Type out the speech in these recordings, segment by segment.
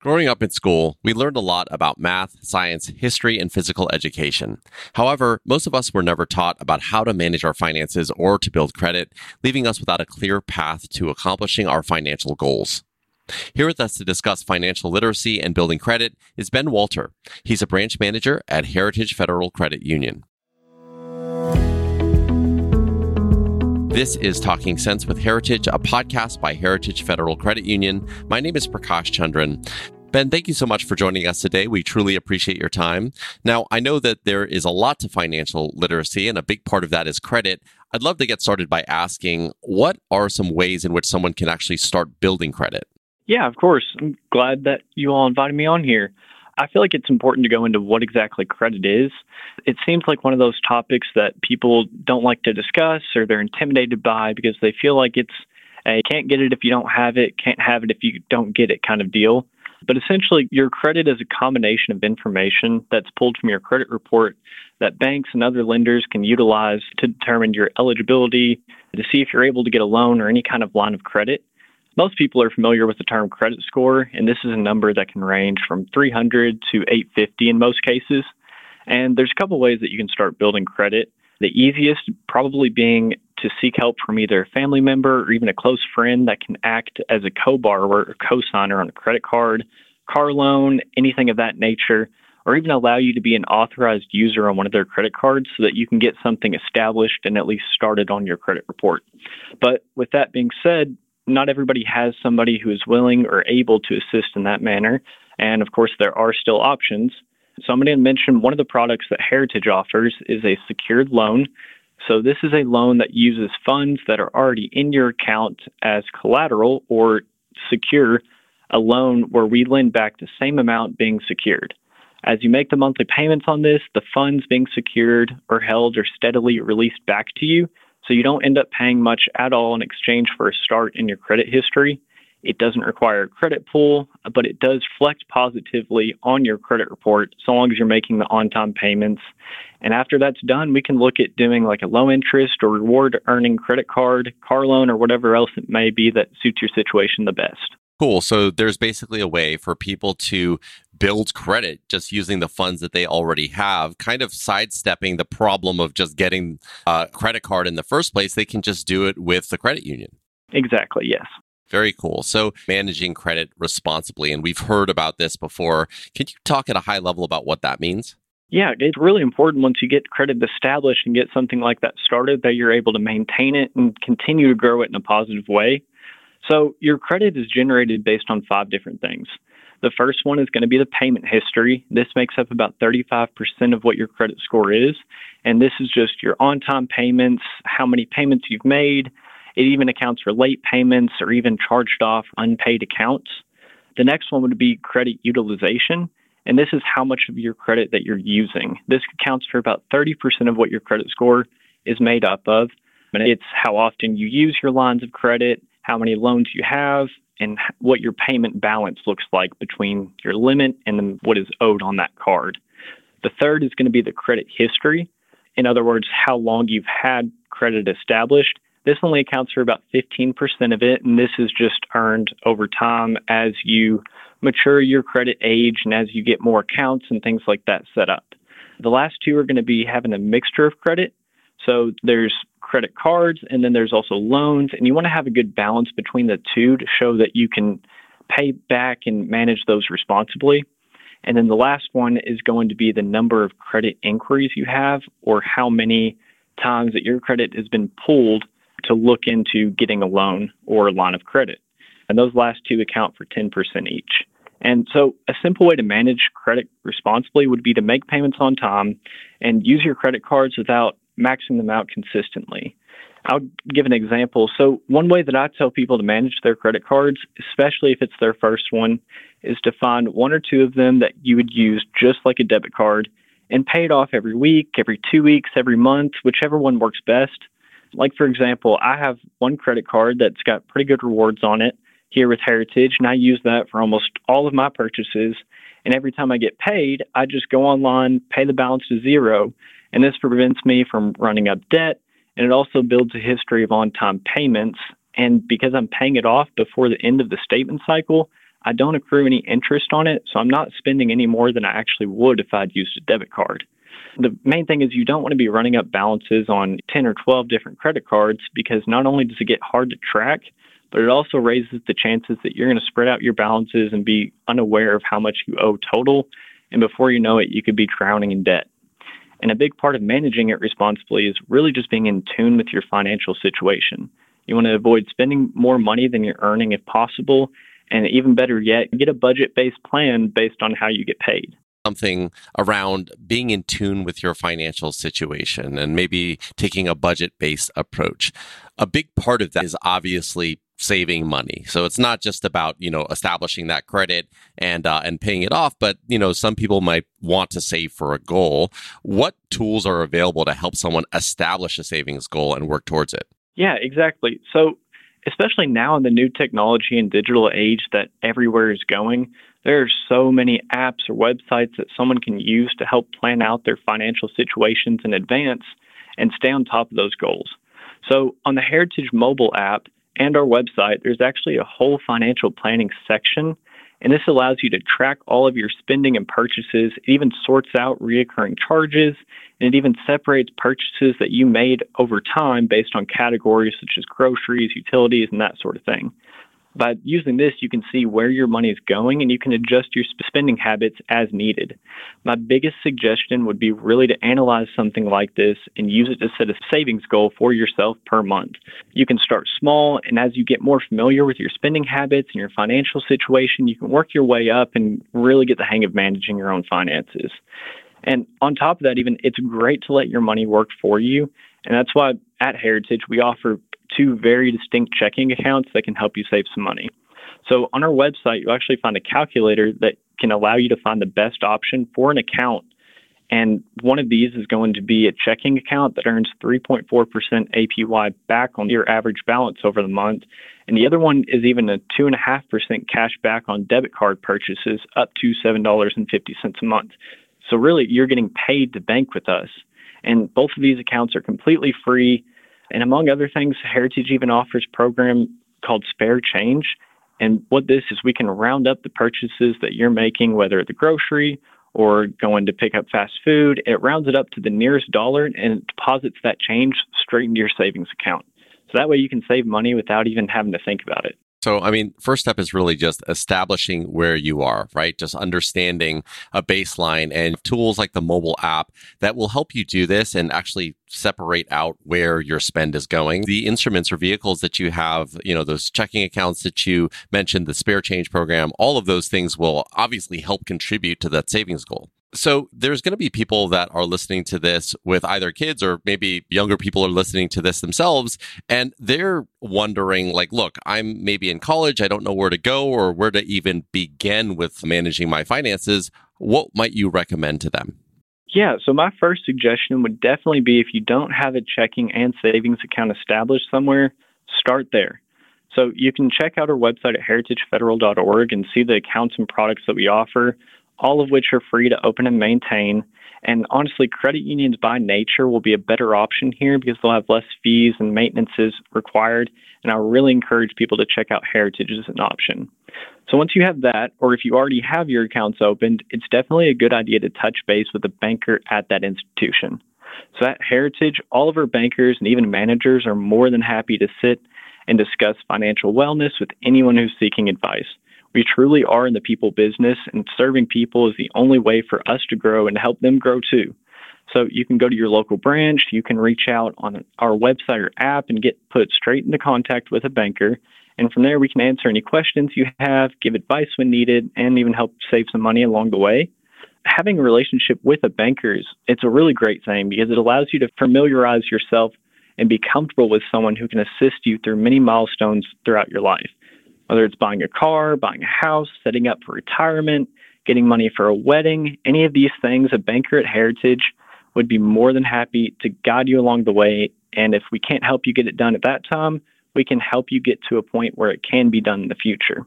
Growing up in school, we learned a lot about math, science, history, and physical education. However, most of us were never taught about how to manage our finances or to build credit, leaving us without a clear path to accomplishing our financial goals. Here with us to discuss financial literacy and building credit is Ben Wolter. He's a branch manager at Heritage Federal Credit Union. This is Talking Sense with Heritage, a podcast by Heritage Federal Credit Union. My name is Prakash Chandran. Ben, thank you so much for joining us today. We truly appreciate your time. Now, I know that there is a lot to financial literacy, and a big part of that is credit. I'd love to get started by asking what are some ways in which someone can actually start building credit? Yeah, of course. I'm glad that you all invited me on here. I feel like it's important to go into what exactly credit is. It seems like one of those topics that people don't like to discuss or they're intimidated by because they feel like it's a can't get it if you don't have it, can't have it if you don't get it kind of deal. But essentially, your credit is a combination of information that's pulled from your credit report that banks and other lenders can utilize to determine your eligibility, to see if you're able to get a loan or any kind of line of credit. Most people are familiar with the term credit score, and this is a number that can range from 300 to 850 in most cases. And there's a couple ways that you can start building credit. The easiest probably being to seek help from either a family member or even a close friend that can act as a co borrower or co signer on a credit card, car loan, anything of that nature, or even allow you to be an authorized user on one of their credit cards so that you can get something established and at least started on your credit report. But with that being said, not everybody has somebody who is willing or able to assist in that manner. And of course, there are still options. So I'm going to mention one of the products that Heritage offers is a secured loan. So this is a loan that uses funds that are already in your account as collateral or secure a loan where we lend back the same amount being secured. As you make the monthly payments on this, the funds being secured or held are steadily released back to you so you don't end up paying much at all in exchange for a start in your credit history. It doesn't require a credit pull, but it does reflect positively on your credit report so long as you're making the on time payments. And after that's done, we can look at doing like a low interest or reward earning credit card, car loan, or whatever else it may be that suits your situation the best. Cool. So there's basically a way for people to build credit just using the funds that they already have, kind of sidestepping the problem of just getting a credit card in the first place. They can just do it with the credit union. Exactly, yes. Very cool. So, managing credit responsibly, and we've heard about this before. Can you talk at a high level about what that means? Yeah, it's really important once you get credit established and get something like that started that you're able to maintain it and continue to grow it in a positive way. So, your credit is generated based on five different things. The first one is going to be the payment history. This makes up about 35% of what your credit score is. And this is just your on time payments, how many payments you've made. It even accounts for late payments or even charged off unpaid accounts. The next one would be credit utilization. And this is how much of your credit that you're using. This accounts for about 30% of what your credit score is made up of. And it's how often you use your lines of credit, how many loans you have, and what your payment balance looks like between your limit and what is owed on that card. The third is going to be the credit history. In other words, how long you've had credit established. This only accounts for about 15% of it, and this is just earned over time as you mature your credit age and as you get more accounts and things like that set up. The last two are going to be having a mixture of credit. So there's credit cards and then there's also loans, and you want to have a good balance between the two to show that you can pay back and manage those responsibly. And then the last one is going to be the number of credit inquiries you have or how many times that your credit has been pulled to look into getting a loan or a line of credit. And those last two account for 10% each. And so, a simple way to manage credit responsibly would be to make payments on time and use your credit cards without maxing them out consistently. I'll give an example. So, one way that I tell people to manage their credit cards, especially if it's their first one, is to find one or two of them that you would use just like a debit card and pay it off every week, every two weeks, every month, whichever one works best. Like, for example, I have one credit card that's got pretty good rewards on it here with Heritage, and I use that for almost all of my purchases. And every time I get paid, I just go online, pay the balance to zero, and this prevents me from running up debt and it also builds a history of on time payments. And because I'm paying it off before the end of the statement cycle, I don't accrue any interest on it, so I'm not spending any more than I actually would if I'd used a debit card. The main thing is you don't want to be running up balances on 10 or 12 different credit cards because not only does it get hard to track, but it also raises the chances that you're going to spread out your balances and be unaware of how much you owe total. And before you know it, you could be drowning in debt. And a big part of managing it responsibly is really just being in tune with your financial situation. You want to avoid spending more money than you're earning if possible. And even better yet, get a budget based plan based on how you get paid something around being in tune with your financial situation and maybe taking a budget based approach. A big part of that is obviously saving money. So it's not just about you know establishing that credit and uh, and paying it off, but you know some people might want to save for a goal. What tools are available to help someone establish a savings goal and work towards it? Yeah, exactly. So especially now in the new technology and digital age that everywhere is going, there are so many apps or websites that someone can use to help plan out their financial situations in advance and stay on top of those goals. So on the Heritage mobile app, and our website, there's actually a whole financial planning section. And this allows you to track all of your spending and purchases. It even sorts out reoccurring charges, and it even separates purchases that you made over time based on categories such as groceries, utilities, and that sort of thing. By using this, you can see where your money is going and you can adjust your spending habits as needed. My biggest suggestion would be really to analyze something like this and use it to set a savings goal for yourself per month. You can start small, and as you get more familiar with your spending habits and your financial situation, you can work your way up and really get the hang of managing your own finances. And on top of that, even it's great to let your money work for you. And that's why at Heritage, we offer two very distinct checking accounts that can help you save some money. So on our website, you'll actually find a calculator that can allow you to find the best option for an account. And one of these is going to be a checking account that earns 3.4% APY back on your average balance over the month. And the other one is even a 2.5% cash back on debit card purchases up to $7.50 a month. So really, you're getting paid to bank with us. And both of these accounts are completely free. And among other things, Heritage even offers a program called Spare Change. And what this is, we can round up the purchases that you're making, whether at the grocery or going to pick up fast food. It rounds it up to the nearest dollar and deposits that change straight into your savings account. So that way you can save money without even having to think about it. So, I mean, first step is really just establishing where you are, right? Just understanding a baseline and tools like the mobile app that will help you do this and actually separate out where your spend is going. The instruments or vehicles that you have, you know, those checking accounts that you mentioned, the spare change program, all of those things will obviously help contribute to that savings goal. So there's going to be people that are listening to this with either kids or maybe younger people are listening to this themselves and they're wondering like, look, I'm maybe in college. I don't know where to go or where to even begin with managing my finances. What might you recommend to them? Yeah, so my first suggestion would definitely be if you don't have a checking and savings account established somewhere, start there. So you can check out our website at heritagefederal.org and see the accounts and products that we offer all of which are free to open and maintain. And honestly, credit unions by nature will be a better option here because they'll have less fees and maintenances required. And I really encourage people to check out Heritage as an option. So once you have that, or if you already have your accounts opened, it's definitely a good idea to touch base with a banker at that institution. So at Heritage, all of our bankers and even managers are more than happy to sit and discuss financial wellness with anyone who's seeking advice. We truly are in the people business, and serving people is the only way for us to grow and help them grow too. So you can go to your local branch, you can reach out on our website or app and get put straight into contact with a banker. And from there, we can answer any questions you have, give advice when needed, and even help save some money along the way. Having a relationship with a banker is it's a really great thing because it allows you to familiarize yourself and be comfortable with someone who can assist you through many milestones throughout your life whether it's buying a car, buying a house, setting up for retirement, getting money for a wedding, any of these things, a banker at Heritage would be more than happy to guide you along the way. And if we can't help you get it done at that time, we can help you get to a point where it can be done in the future.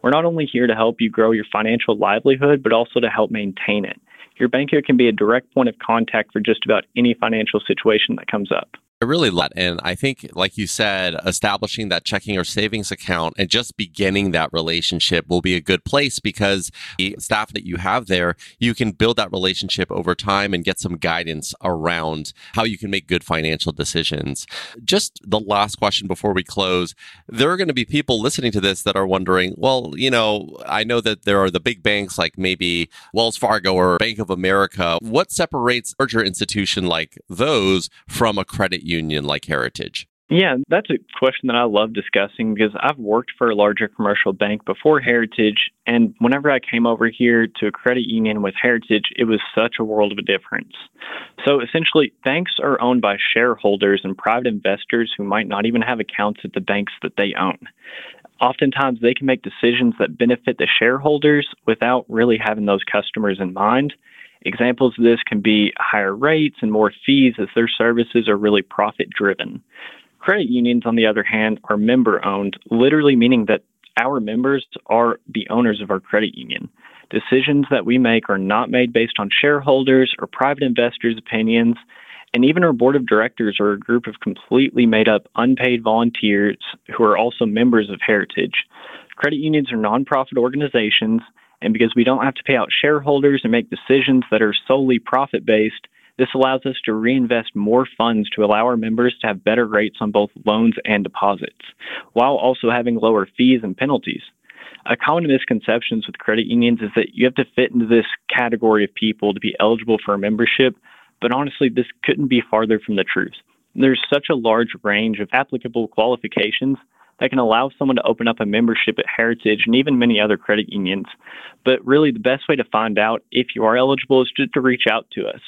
We're not only here to help you grow your financial livelihood, but also to help maintain it. Your banker can be a direct point of contact for just about any financial situation that comes up. I really love it. And I think, like you said, establishing that checking or savings account and just beginning that relationship will be a good place because the staff that you have there, you can build that relationship over time and get some guidance around how you can make good financial decisions. Just the last question before we close there are going to be people listening to this that are wondering, well, you know, I know that there are the big banks like maybe Wells Fargo or Bank of America. What separates larger institution like those from a credit union like Heritage? Yeah, that's a question that I love discussing because I've worked for a larger commercial bank before Heritage. And whenever I came over here to a credit union with Heritage, it was such a world of a difference. So essentially, banks are owned by shareholders and private investors who might not even have accounts at the banks that they own. Oftentimes, they can make decisions that benefit the shareholders without really having those customers in mind. Examples of this can be higher rates and more fees as their services are really profit driven. Credit unions, on the other hand, are member owned, literally meaning that our members are the owners of our credit union. Decisions that we make are not made based on shareholders or private investors' opinions, and even our board of directors are a group of completely made up unpaid volunteers who are also members of Heritage. Credit unions are nonprofit organizations, and because we don't have to pay out shareholders and make decisions that are solely profit based, this allows us to reinvest more funds to allow our members to have better rates on both loans and deposits, while also having lower fees and penalties. A common misconception with credit unions is that you have to fit into this category of people to be eligible for a membership, but honestly, this couldn't be farther from the truth. There's such a large range of applicable qualifications that can allow someone to open up a membership at Heritage and even many other credit unions. But really, the best way to find out if you are eligible is just to reach out to us.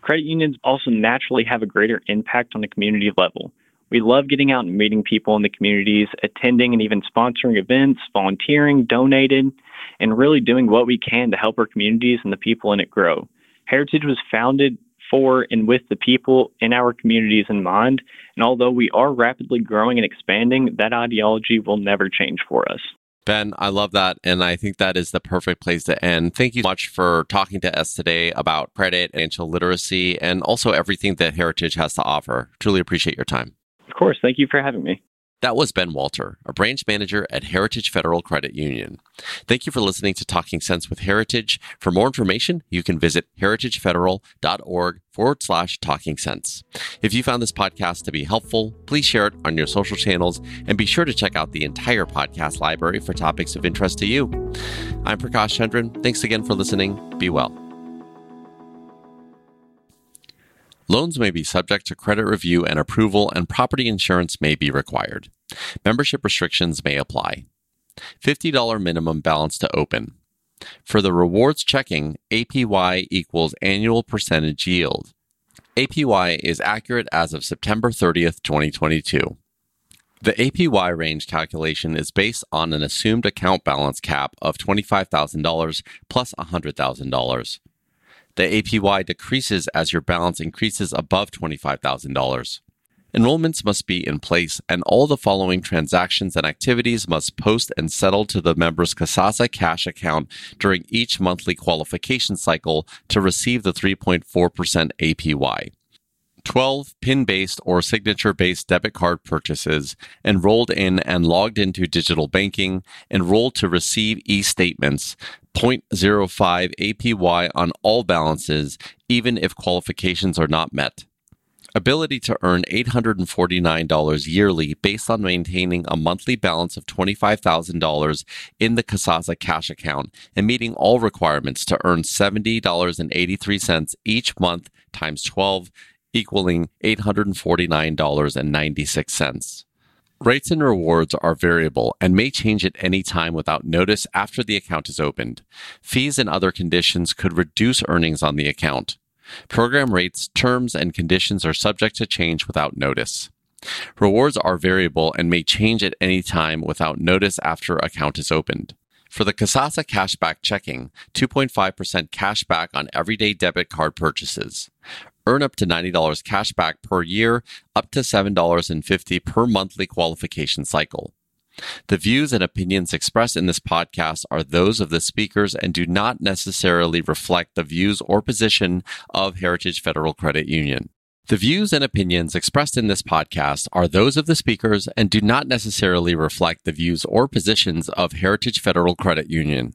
Credit unions also naturally have a greater impact on the community level. We love getting out and meeting people in the communities, attending and even sponsoring events, volunteering, donating, and really doing what we can to help our communities and the people in it grow. Heritage was founded for and with the people in our communities in mind, and although we are rapidly growing and expanding, that ideology will never change for us. Ben, I love that. And I think that is the perfect place to end. Thank you so much for talking to us today about credit, financial literacy, and also everything that Heritage has to offer. Truly appreciate your time. Of course. Thank you for having me. That was Ben Wolter, a branch manager at Heritage Federal Credit Union. Thank you for listening to Talking Sense with Heritage. For more information, you can visit heritagefederal.org forward slash talking sense. If you found this podcast to be helpful, please share it on your social channels and be sure to check out the entire podcast library for topics of interest to you. I'm Prakash Chandran. Thanks again for listening. Be well. Loans may be subject to credit review and approval, and property insurance may be required. Membership restrictions may apply. $50 minimum balance to open. For the rewards checking, APY equals annual percentage yield. APY is accurate as of September 30th, 2022. The APY range calculation is based on an assumed account balance cap of $25,000 plus $100,000. The APY decreases as your balance increases above $25,000. Enrollments must be in place, and all the following transactions and activities must post and settle to the member's Kasasa cash account during each monthly qualification cycle to receive the 3.4% APY. 12 PIN based or signature based debit card purchases, enrolled in and logged into digital banking, enrolled to receive e statements, 0.05 APY on all balances, even if qualifications are not met. Ability to earn $849 yearly based on maintaining a monthly balance of $25,000 in the Kasasa cash account and meeting all requirements to earn $70.83 each month times 12 equaling $849.96. Rates and rewards are variable and may change at any time without notice after the account is opened. Fees and other conditions could reduce earnings on the account. Program rates, terms, and conditions are subject to change without notice. Rewards are variable and may change at any time without notice after account is opened. For the Kasasa Cashback Checking, 2.5% cashback on everyday debit card purchases. Earn up to $90 cash back per year, up to $7.50 per monthly qualification cycle. The views and opinions expressed in this podcast are those of the speakers and do not necessarily reflect the views or position of Heritage Federal Credit Union. The views and opinions expressed in this podcast are those of the speakers and do not necessarily reflect the views or positions of Heritage Federal Credit Union.